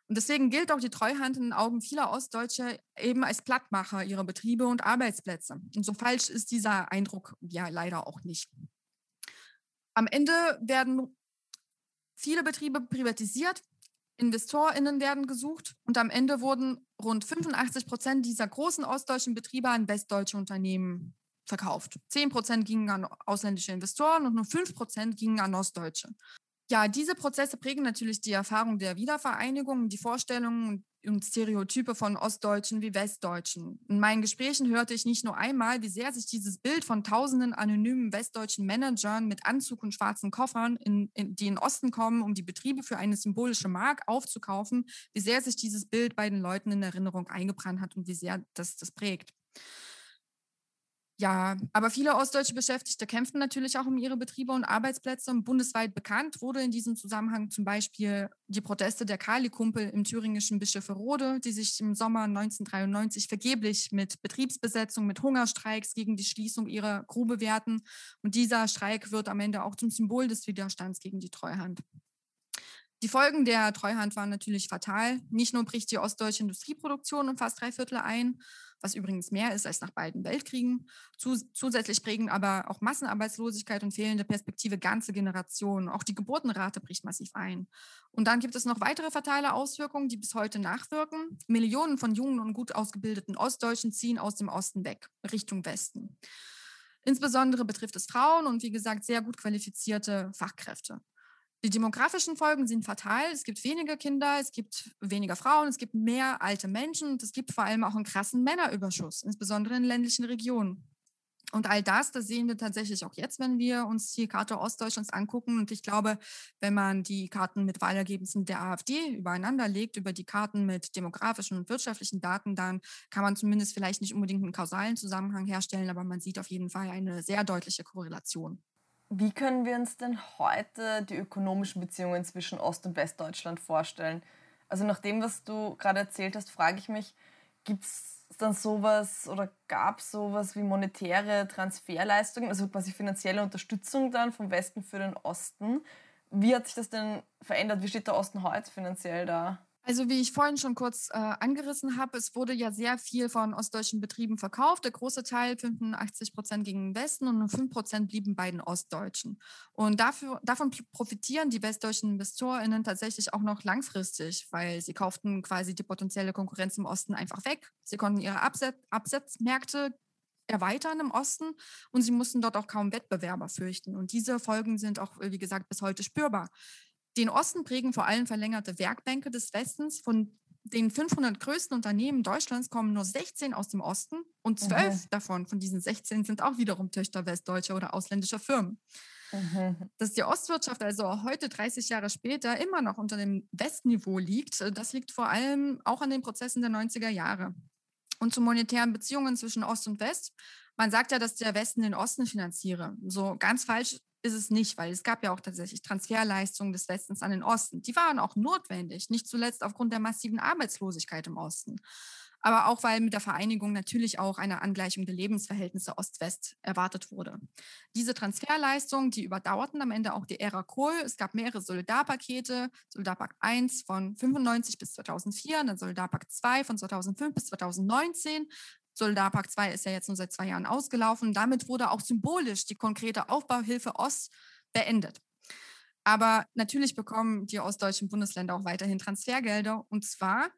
Und deswegen gilt auch die Treuhand in den Augen vieler Ostdeutsche eben als Plattmacher ihrer Betriebe und Arbeitsplätze. Und so falsch ist dieser Eindruck ja leider auch nicht. Am Ende werden viele Betriebe privatisiert, InvestorInnen werden gesucht und am Ende wurden rund 85 Prozent dieser großen ostdeutschen Betriebe an westdeutsche Unternehmen verkauft. 10 Prozent gingen an ausländische Investoren und nur 5 Prozent gingen an Ostdeutsche. Ja, diese Prozesse prägen natürlich die Erfahrung der Wiedervereinigung, die Vorstellungen und Stereotype von Ostdeutschen wie Westdeutschen. In meinen Gesprächen hörte ich nicht nur einmal, wie sehr sich dieses Bild von tausenden anonymen westdeutschen Managern mit Anzug und schwarzen Koffern, in, in, die in den Osten kommen, um die Betriebe für eine symbolische Mark aufzukaufen, wie sehr sich dieses Bild bei den Leuten in Erinnerung eingebrannt hat und wie sehr das das prägt. Ja, aber viele ostdeutsche Beschäftigte kämpften natürlich auch um ihre Betriebe und Arbeitsplätze. Und bundesweit bekannt wurde in diesem Zusammenhang zum Beispiel die Proteste der Kali-Kumpel im thüringischen Bischofferode, die sich im Sommer 1993 vergeblich mit Betriebsbesetzung, mit Hungerstreiks gegen die Schließung ihrer Grube wehrten. Und dieser Streik wird am Ende auch zum Symbol des Widerstands gegen die Treuhand. Die Folgen der Treuhand waren natürlich fatal. Nicht nur bricht die ostdeutsche Industrieproduktion um fast drei Viertel ein, was übrigens mehr ist als nach beiden Weltkriegen. zusätzlich prägen aber auch Massenarbeitslosigkeit und fehlende Perspektive ganze Generationen. Auch die Geburtenrate bricht massiv ein. Und dann gibt es noch weitere fatale Auswirkungen, die bis heute nachwirken. Millionen von jungen und gut ausgebildeten Ostdeutschen ziehen aus dem Osten weg, Richtung Westen. Insbesondere betrifft es Frauen und wie gesagt sehr gut qualifizierte Fachkräfte. Die demografischen Folgen sind fatal. Es gibt weniger Kinder, es gibt weniger Frauen, es gibt mehr alte Menschen und es gibt vor allem auch einen krassen Männerüberschuss, insbesondere in ländlichen Regionen. Und all das, das sehen wir tatsächlich auch jetzt, wenn wir uns die Karte Ostdeutschlands angucken. Und ich glaube, wenn man die Karten mit Wahlergebnissen der AfD übereinander legt, über die Karten mit demografischen und wirtschaftlichen Daten, dann kann man zumindest vielleicht nicht unbedingt einen kausalen Zusammenhang herstellen, aber man sieht auf jeden Fall eine sehr deutliche Korrelation. Wie können wir uns denn heute die ökonomischen Beziehungen zwischen Ost- und Westdeutschland vorstellen? Also nach dem, was du gerade erzählt hast, frage ich mich, gibt es dann sowas oder gab es sowas wie monetäre Transferleistungen, also quasi finanzielle Unterstützung dann vom Westen für den Osten? Wie hat sich das denn verändert? Wie steht der Osten heute finanziell da? Also wie ich vorhin schon kurz äh, angerissen habe, es wurde ja sehr viel von ostdeutschen Betrieben verkauft. Der große Teil, 85 Prozent gingen Westen und nur 5 Prozent blieben bei den Ostdeutschen. Und dafür, davon profitieren die westdeutschen InvestorInnen tatsächlich auch noch langfristig, weil sie kauften quasi die potenzielle Konkurrenz im Osten einfach weg. Sie konnten ihre Abset Absatzmärkte erweitern im Osten und sie mussten dort auch kaum Wettbewerber fürchten. Und diese Folgen sind auch, wie gesagt, bis heute spürbar. Den Osten prägen vor allem verlängerte Werkbänke des Westens. Von den 500 größten Unternehmen Deutschlands kommen nur 16 aus dem Osten und zwölf mhm. davon, von diesen 16, sind auch wiederum Töchter westdeutscher oder ausländischer Firmen. Mhm. Dass die Ostwirtschaft also heute 30 Jahre später immer noch unter dem Westniveau liegt, das liegt vor allem auch an den Prozessen der 90er Jahre. Und zu monetären Beziehungen zwischen Ost und West. Man sagt ja, dass der Westen den Osten finanziere. So ganz falsch ist es nicht, weil es gab ja auch tatsächlich Transferleistungen des Westens an den Osten. Die waren auch notwendig, nicht zuletzt aufgrund der massiven Arbeitslosigkeit im Osten. Aber auch, weil mit der Vereinigung natürlich auch eine Angleichung der Lebensverhältnisse Ost-West erwartet wurde. Diese Transferleistungen, die überdauerten am Ende auch die Ära Kohl. Es gab mehrere Solidarpakete, Solidarpakt 1 von 95 bis 2004, dann Solidarpakt 2 von 2005 bis 2019, Solidarpakt 2 ist ja jetzt nur seit zwei Jahren ausgelaufen. Damit wurde auch symbolisch die konkrete Aufbauhilfe Ost beendet. Aber natürlich bekommen die ostdeutschen Bundesländer auch weiterhin Transfergelder. Und zwar,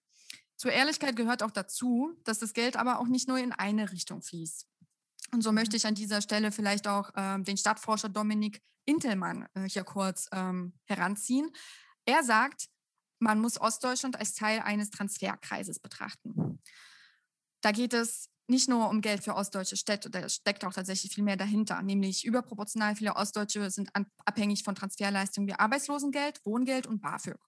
zur Ehrlichkeit gehört auch dazu, dass das Geld aber auch nicht nur in eine Richtung fließt. Und so möchte ich an dieser Stelle vielleicht auch äh, den Stadtforscher Dominik Intelmann äh, hier kurz ähm, heranziehen. Er sagt, man muss Ostdeutschland als Teil eines Transferkreises betrachten. Da geht es nicht nur um Geld für ostdeutsche Städte, da steckt auch tatsächlich viel mehr dahinter, nämlich überproportional viele Ostdeutsche sind abhängig von Transferleistungen wie Arbeitslosengeld, Wohngeld und BAföG.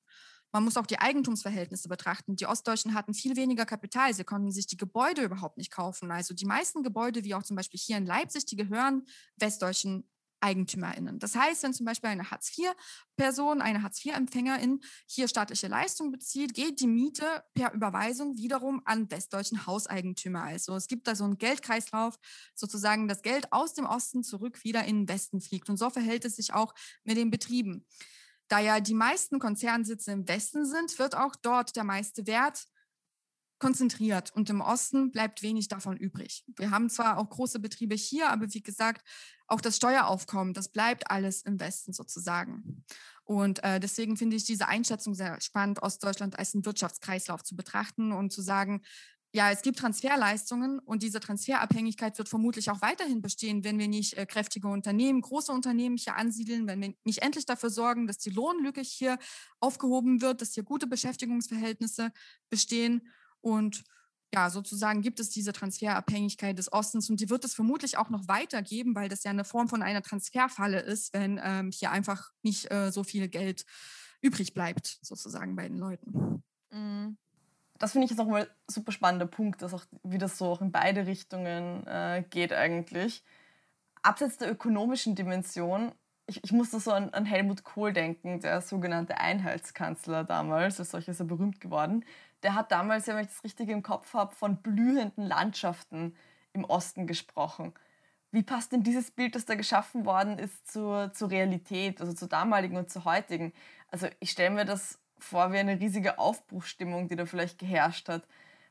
Man muss auch die Eigentumsverhältnisse betrachten. Die Ostdeutschen hatten viel weniger Kapital. Sie konnten sich die Gebäude überhaupt nicht kaufen. Also die meisten Gebäude, wie auch zum Beispiel hier in Leipzig, die gehören westdeutschen EigentümerInnen. Das heißt, wenn zum Beispiel eine Hartz-IV-Person, eine Hartz-IV-Empfängerin hier staatliche Leistung bezieht, geht die Miete per Überweisung wiederum an westdeutschen Hauseigentümer. Also es gibt da so einen Geldkreislauf, sozusagen das Geld aus dem Osten zurück wieder in den Westen fliegt. Und so verhält es sich auch mit den Betrieben. Da ja die meisten Konzernsitze im Westen sind, wird auch dort der meiste Wert konzentriert und im Osten bleibt wenig davon übrig. Wir haben zwar auch große Betriebe hier, aber wie gesagt, auch das Steueraufkommen, das bleibt alles im Westen sozusagen. Und äh, deswegen finde ich diese Einschätzung sehr spannend, Ostdeutschland als einen Wirtschaftskreislauf zu betrachten und zu sagen, ja, es gibt Transferleistungen und diese Transferabhängigkeit wird vermutlich auch weiterhin bestehen, wenn wir nicht äh, kräftige Unternehmen, große Unternehmen hier ansiedeln, wenn wir nicht endlich dafür sorgen, dass die Lohnlücke hier aufgehoben wird, dass hier gute Beschäftigungsverhältnisse bestehen und ja, sozusagen gibt es diese Transferabhängigkeit des Ostens und die wird es vermutlich auch noch weitergeben, weil das ja eine Form von einer Transferfalle ist, wenn ähm, hier einfach nicht äh, so viel Geld übrig bleibt, sozusagen bei den Leuten. Mhm. Das finde ich jetzt auch mal ein super spannender Punkt, dass auch, wie das so auch in beide Richtungen äh, geht eigentlich. Abseits der ökonomischen Dimension, ich, ich musste so an, an Helmut Kohl denken, der sogenannte Einheitskanzler damals, als solcher ist er berühmt geworden der hat damals, wenn ich das richtig im Kopf habe, von blühenden Landschaften im Osten gesprochen. Wie passt denn dieses Bild, das da geschaffen worden ist, zur, zur Realität, also zur damaligen und zur heutigen? Also ich stelle mir das vor wie eine riesige Aufbruchsstimmung, die da vielleicht geherrscht hat.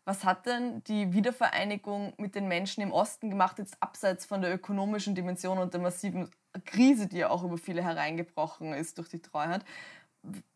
Was hat denn die Wiedervereinigung mit den Menschen im Osten gemacht, jetzt abseits von der ökonomischen Dimension und der massiven Krise, die ja auch über viele hereingebrochen ist durch die Treuhand?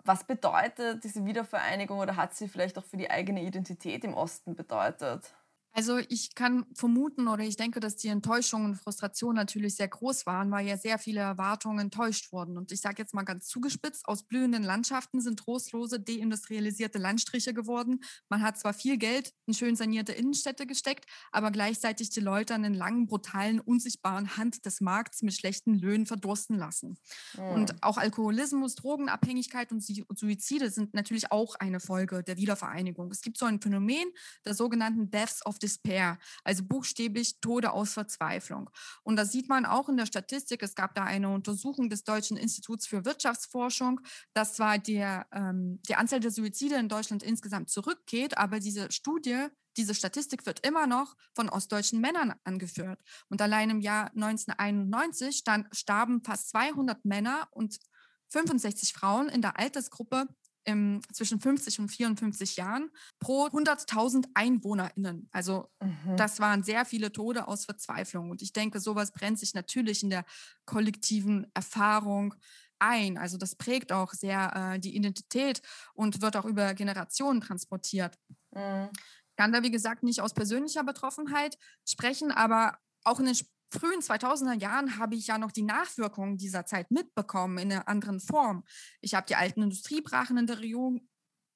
Was bedeutet diese Wiedervereinigung oder hat sie vielleicht auch für die eigene Identität im Osten bedeutet? Also ich kann vermuten oder ich denke, dass die Enttäuschung und Frustration natürlich sehr groß waren, weil ja sehr viele Erwartungen enttäuscht wurden. Und ich sage jetzt mal ganz zugespitzt, aus blühenden Landschaften sind trostlose, deindustrialisierte Landstriche geworden. Man hat zwar viel Geld in schön sanierte Innenstädte gesteckt, aber gleichzeitig die Leute an den langen, brutalen, unsichtbaren Hand des Markts mit schlechten Löhnen verdursten lassen. Mhm. Und auch Alkoholismus, Drogenabhängigkeit und Suizide sind natürlich auch eine Folge der Wiedervereinigung. Es gibt so ein Phänomen der sogenannten Deaths of Despair, also buchstäblich Tode aus Verzweiflung. Und das sieht man auch in der Statistik. Es gab da eine Untersuchung des Deutschen Instituts für Wirtschaftsforschung, dass zwar der, ähm, die Anzahl der Suizide in Deutschland insgesamt zurückgeht, aber diese Studie diese Statistik wird immer noch von ostdeutschen Männern angeführt. Und allein im Jahr 1991 stand, starben fast 200 Männer und 65 Frauen in der Altersgruppe im, zwischen 50 und 54 Jahren pro 100.000 EinwohnerInnen. Also mhm. das waren sehr viele Tode aus Verzweiflung. Und ich denke, sowas brennt sich natürlich in der kollektiven Erfahrung ein. Also das prägt auch sehr äh, die Identität und wird auch über Generationen transportiert. Mhm. Ich kann da, wie gesagt, nicht aus persönlicher Betroffenheit sprechen, aber auch in den frühen 2000er Jahren habe ich ja noch die Nachwirkungen dieser Zeit mitbekommen in einer anderen Form. Ich habe die alten Industriebrachen in der Region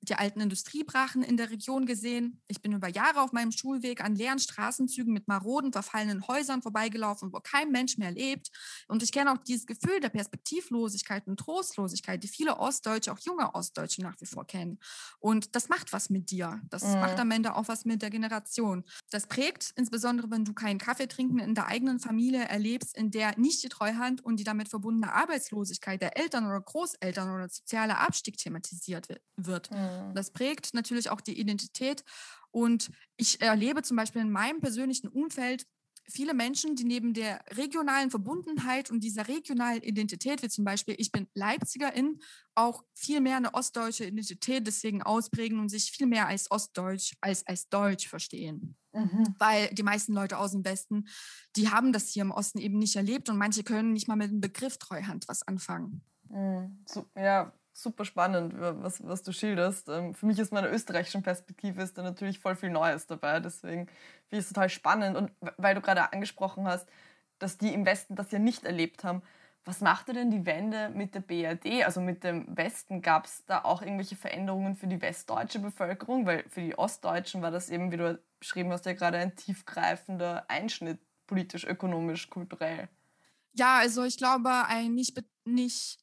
die alten Industriebrachen in der Region gesehen. Ich bin über Jahre auf meinem Schulweg an leeren Straßenzügen mit maroden, verfallenen Häusern vorbeigelaufen, wo kein Mensch mehr lebt. Und ich kenne auch dieses Gefühl der Perspektivlosigkeit und Trostlosigkeit, die viele Ostdeutsche, auch junge Ostdeutsche nach wie vor kennen. Und das macht was mit dir. Das mhm. macht am Ende auch was mit der Generation. Das prägt, insbesondere wenn du keinen Kaffee trinken in der eigenen Familie erlebst, in der nicht die Treuhand und die damit verbundene Arbeitslosigkeit der Eltern oder Großeltern oder sozialer Abstieg thematisiert wird. Mhm. Mhm. Das prägt natürlich auch die Identität. Und ich erlebe zum Beispiel in meinem persönlichen Umfeld viele Menschen, die neben der regionalen Verbundenheit und dieser regionalen Identität, wie zum Beispiel ich bin Leipzigerin, auch viel mehr eine ostdeutsche Identität deswegen ausprägen und sich viel mehr als Ostdeutsch als als Deutsch verstehen. Mhm. Weil die meisten Leute aus dem Westen, die haben das hier im Osten eben nicht erlebt und manche können nicht mal mit dem Begriff Treuhand was anfangen. Mhm. So, ja, super spannend, was, was du schilderst. Ähm, für mich ist meine österreichischen Perspektive ist da natürlich voll viel Neues dabei. Deswegen finde ich es total spannend. Und weil du gerade angesprochen hast, dass die im Westen das ja nicht erlebt haben, was machte denn die Wende mit der BRD, also mit dem Westen? Gab es da auch irgendwelche Veränderungen für die westdeutsche Bevölkerung? Weil für die Ostdeutschen war das eben, wie du beschrieben hast, ja gerade ein tiefgreifender Einschnitt, politisch, ökonomisch, kulturell. Ja, also ich glaube, ein nicht, nicht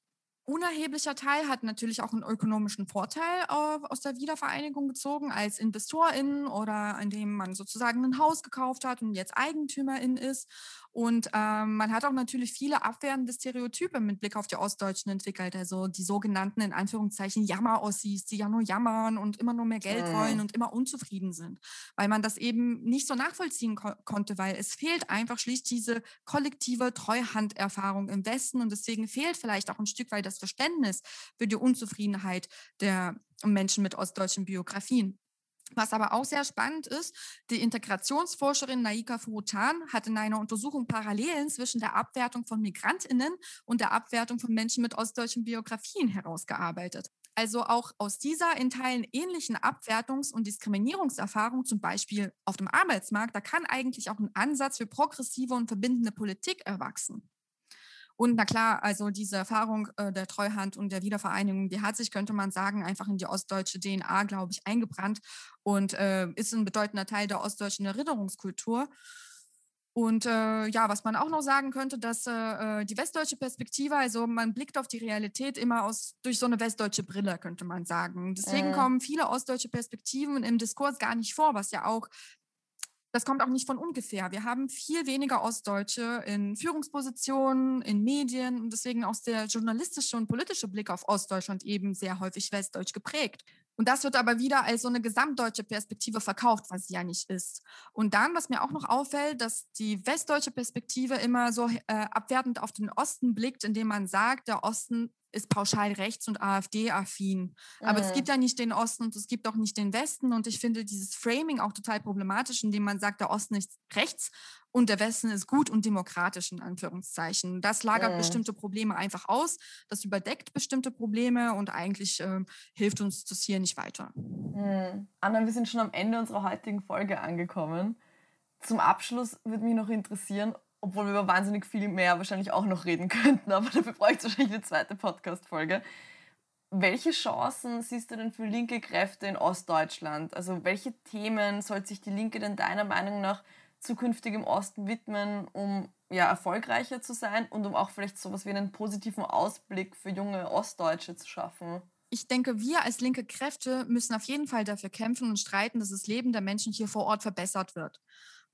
unerheblicher Teil hat natürlich auch einen ökonomischen Vorteil aus der Wiedervereinigung gezogen als InvestorInnen oder indem man sozusagen ein Haus gekauft hat und jetzt EigentümerIn ist. Und ähm, man hat auch natürlich viele abwertende Stereotype mit Blick auf die Ostdeutschen entwickelt. Also die sogenannten, in Anführungszeichen, Jammer-Ossis, die ja nur jammern und immer nur mehr Geld wollen und immer unzufrieden sind. Weil man das eben nicht so nachvollziehen ko konnte, weil es fehlt einfach schlicht diese kollektive Treuhanderfahrung im Westen. Und deswegen fehlt vielleicht auch ein Stück weit das Verständnis für die Unzufriedenheit der Menschen mit ostdeutschen Biografien. Was aber auch sehr spannend ist, die Integrationsforscherin Naika Furutan hat in einer Untersuchung Parallelen zwischen der Abwertung von Migrantinnen und der Abwertung von Menschen mit ostdeutschen Biografien herausgearbeitet. Also auch aus dieser in Teilen ähnlichen Abwertungs- und Diskriminierungserfahrung, zum Beispiel auf dem Arbeitsmarkt, da kann eigentlich auch ein Ansatz für progressive und verbindende Politik erwachsen. Und na klar, also diese Erfahrung äh, der Treuhand und der Wiedervereinigung, die hat sich, könnte man sagen, einfach in die ostdeutsche DNA, glaube ich, eingebrannt und äh, ist ein bedeutender Teil der ostdeutschen Erinnerungskultur. Und äh, ja, was man auch noch sagen könnte, dass äh, die westdeutsche Perspektive, also man blickt auf die Realität immer aus durch so eine westdeutsche Brille, könnte man sagen. Deswegen äh. kommen viele ostdeutsche Perspektiven im Diskurs gar nicht vor, was ja auch das kommt auch nicht von ungefähr. Wir haben viel weniger Ostdeutsche in Führungspositionen, in Medien und deswegen auch der journalistische und politische Blick auf Ostdeutschland eben sehr häufig westdeutsch geprägt. Und das wird aber wieder als so eine gesamtdeutsche Perspektive verkauft, was sie ja nicht ist. Und dann, was mir auch noch auffällt, dass die westdeutsche Perspektive immer so äh, abwertend auf den Osten blickt, indem man sagt, der Osten ist pauschal rechts- und AfD-affin. Aber mhm. es gibt ja nicht den Osten und es gibt auch nicht den Westen. Und ich finde dieses Framing auch total problematisch, indem man sagt, der Osten ist rechts und der Westen ist gut und demokratisch, in Anführungszeichen. Das lagert mhm. bestimmte Probleme einfach aus, das überdeckt bestimmte Probleme und eigentlich äh, hilft uns das hier nicht weiter. Mhm. Anna, wir sind schon am Ende unserer heutigen Folge angekommen. Zum Abschluss würde mich noch interessieren, obwohl wir über wahnsinnig viel mehr wahrscheinlich auch noch reden könnten, aber dafür bräuchte es wahrscheinlich eine zweite Podcast-Folge. Welche Chancen siehst du denn für linke Kräfte in Ostdeutschland? Also welche Themen sollte sich die Linke denn deiner Meinung nach zukünftig im Osten widmen, um ja, erfolgreicher zu sein und um auch vielleicht so etwas wie einen positiven Ausblick für junge Ostdeutsche zu schaffen? Ich denke, wir als linke Kräfte müssen auf jeden Fall dafür kämpfen und streiten, dass das Leben der Menschen hier vor Ort verbessert wird.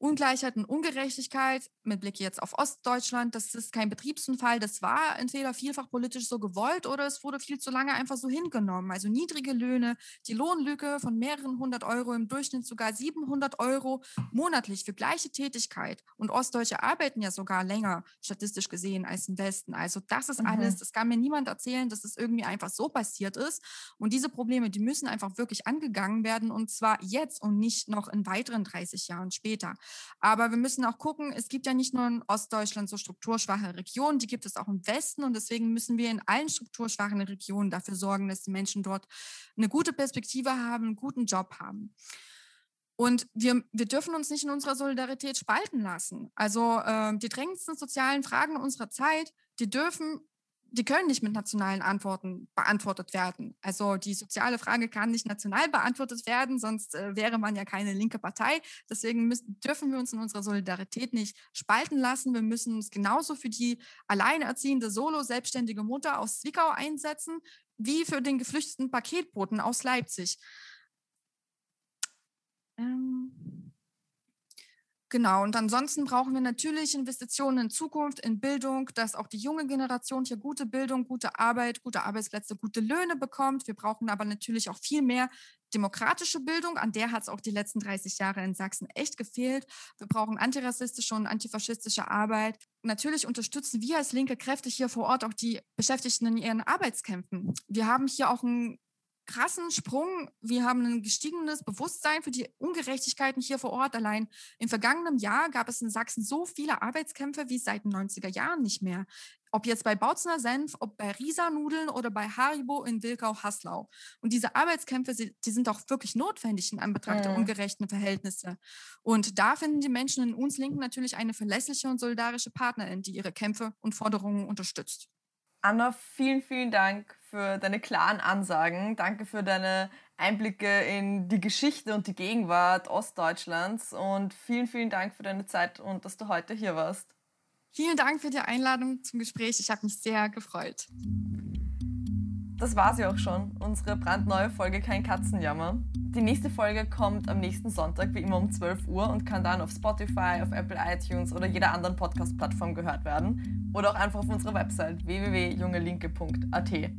Ungleichheit und Ungerechtigkeit, mit Blick jetzt auf Ostdeutschland, das ist kein Betriebsunfall, das war entweder vielfach politisch so gewollt oder es wurde viel zu lange einfach so hingenommen. Also niedrige Löhne, die Lohnlücke von mehreren hundert Euro, im Durchschnitt sogar 700 Euro monatlich für gleiche Tätigkeit. Und Ostdeutsche arbeiten ja sogar länger, statistisch gesehen, als im Westen. Also das ist mhm. alles, das kann mir niemand erzählen, dass es das irgendwie einfach so passiert ist. Und diese Probleme, die müssen einfach wirklich angegangen werden und zwar jetzt und nicht noch in weiteren 30 Jahren später. Aber wir müssen auch gucken, es gibt ja nicht nur in Ostdeutschland so strukturschwache Regionen, die gibt es auch im Westen und deswegen müssen wir in allen strukturschwachen Regionen dafür sorgen, dass die Menschen dort eine gute Perspektive haben, einen guten Job haben. Und wir, wir dürfen uns nicht in unserer Solidarität spalten lassen. Also äh, die drängendsten sozialen Fragen unserer Zeit, die dürfen die können nicht mit nationalen Antworten beantwortet werden. Also die soziale Frage kann nicht national beantwortet werden, sonst äh, wäre man ja keine linke Partei. Deswegen müssen, dürfen wir uns in unserer Solidarität nicht spalten lassen. Wir müssen uns genauso für die alleinerziehende Solo-selbstständige Mutter aus Zwickau einsetzen, wie für den geflüchteten Paketboten aus Leipzig. Ähm Genau, und ansonsten brauchen wir natürlich Investitionen in Zukunft, in Bildung, dass auch die junge Generation hier gute Bildung, gute Arbeit, gute Arbeitsplätze, gute Löhne bekommt. Wir brauchen aber natürlich auch viel mehr demokratische Bildung, an der hat es auch die letzten 30 Jahre in Sachsen echt gefehlt. Wir brauchen antirassistische und antifaschistische Arbeit. Natürlich unterstützen wir als linke Kräfte hier vor Ort auch die Beschäftigten in ihren Arbeitskämpfen. Wir haben hier auch ein krassen Sprung. Wir haben ein gestiegenes Bewusstsein für die Ungerechtigkeiten hier vor Ort. Allein im vergangenen Jahr gab es in Sachsen so viele Arbeitskämpfe wie seit den 90er Jahren nicht mehr. Ob jetzt bei Bautzner Senf, ob bei Risa-Nudeln oder bei Haribo in Wilkau-Haslau. Und diese Arbeitskämpfe, die sind auch wirklich notwendig in Anbetracht der mhm. ungerechten Verhältnisse. Und da finden die Menschen in uns Linken natürlich eine verlässliche und solidarische Partnerin, die ihre Kämpfe und Forderungen unterstützt. Anna, vielen, vielen Dank für deine klaren Ansagen. Danke für deine Einblicke in die Geschichte und die Gegenwart Ostdeutschlands und vielen, vielen Dank für deine Zeit und dass du heute hier warst. Vielen Dank für die Einladung zum Gespräch. Ich habe mich sehr gefreut. das war sie auch schon, unsere brandneue Folge Kein Katzenjammer. Die nächste Folge kommt am nächsten Sonntag, wie immer um 12 Uhr und kann dann auf Spotify, auf Apple iTunes oder jeder anderen Podcast-Plattform gehört werden. Oder auch einfach auf unserer Website www.jungelinke.at.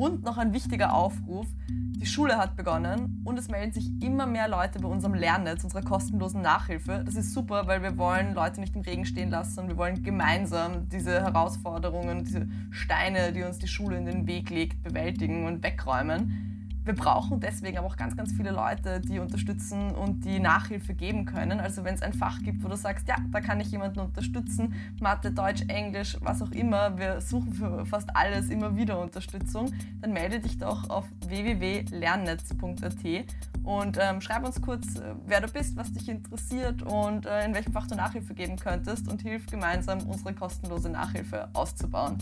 Und noch ein wichtiger Aufruf. Die Schule hat begonnen und es melden sich immer mehr Leute bei unserem Lernnetz, unserer kostenlosen Nachhilfe. Das ist super, weil wir wollen Leute nicht im Regen stehen lassen und wir wollen gemeinsam diese Herausforderungen, diese Steine, die uns die Schule in den Weg legt, bewältigen und wegräumen. Wir brauchen deswegen aber auch ganz, ganz viele Leute, die unterstützen und die Nachhilfe geben können. Also wenn es ein Fach gibt, wo du sagst, ja, da kann ich jemanden unterstützen, Mathe, Deutsch, Englisch, was auch immer, wir suchen für fast alles immer wieder Unterstützung, dann melde dich doch auf www.lernnetz.at und ähm, schreib uns kurz, äh, wer du bist, was dich interessiert und äh, in welchem Fach du Nachhilfe geben könntest und hilf gemeinsam, unsere kostenlose Nachhilfe auszubauen.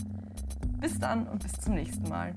Bis dann und bis zum nächsten Mal.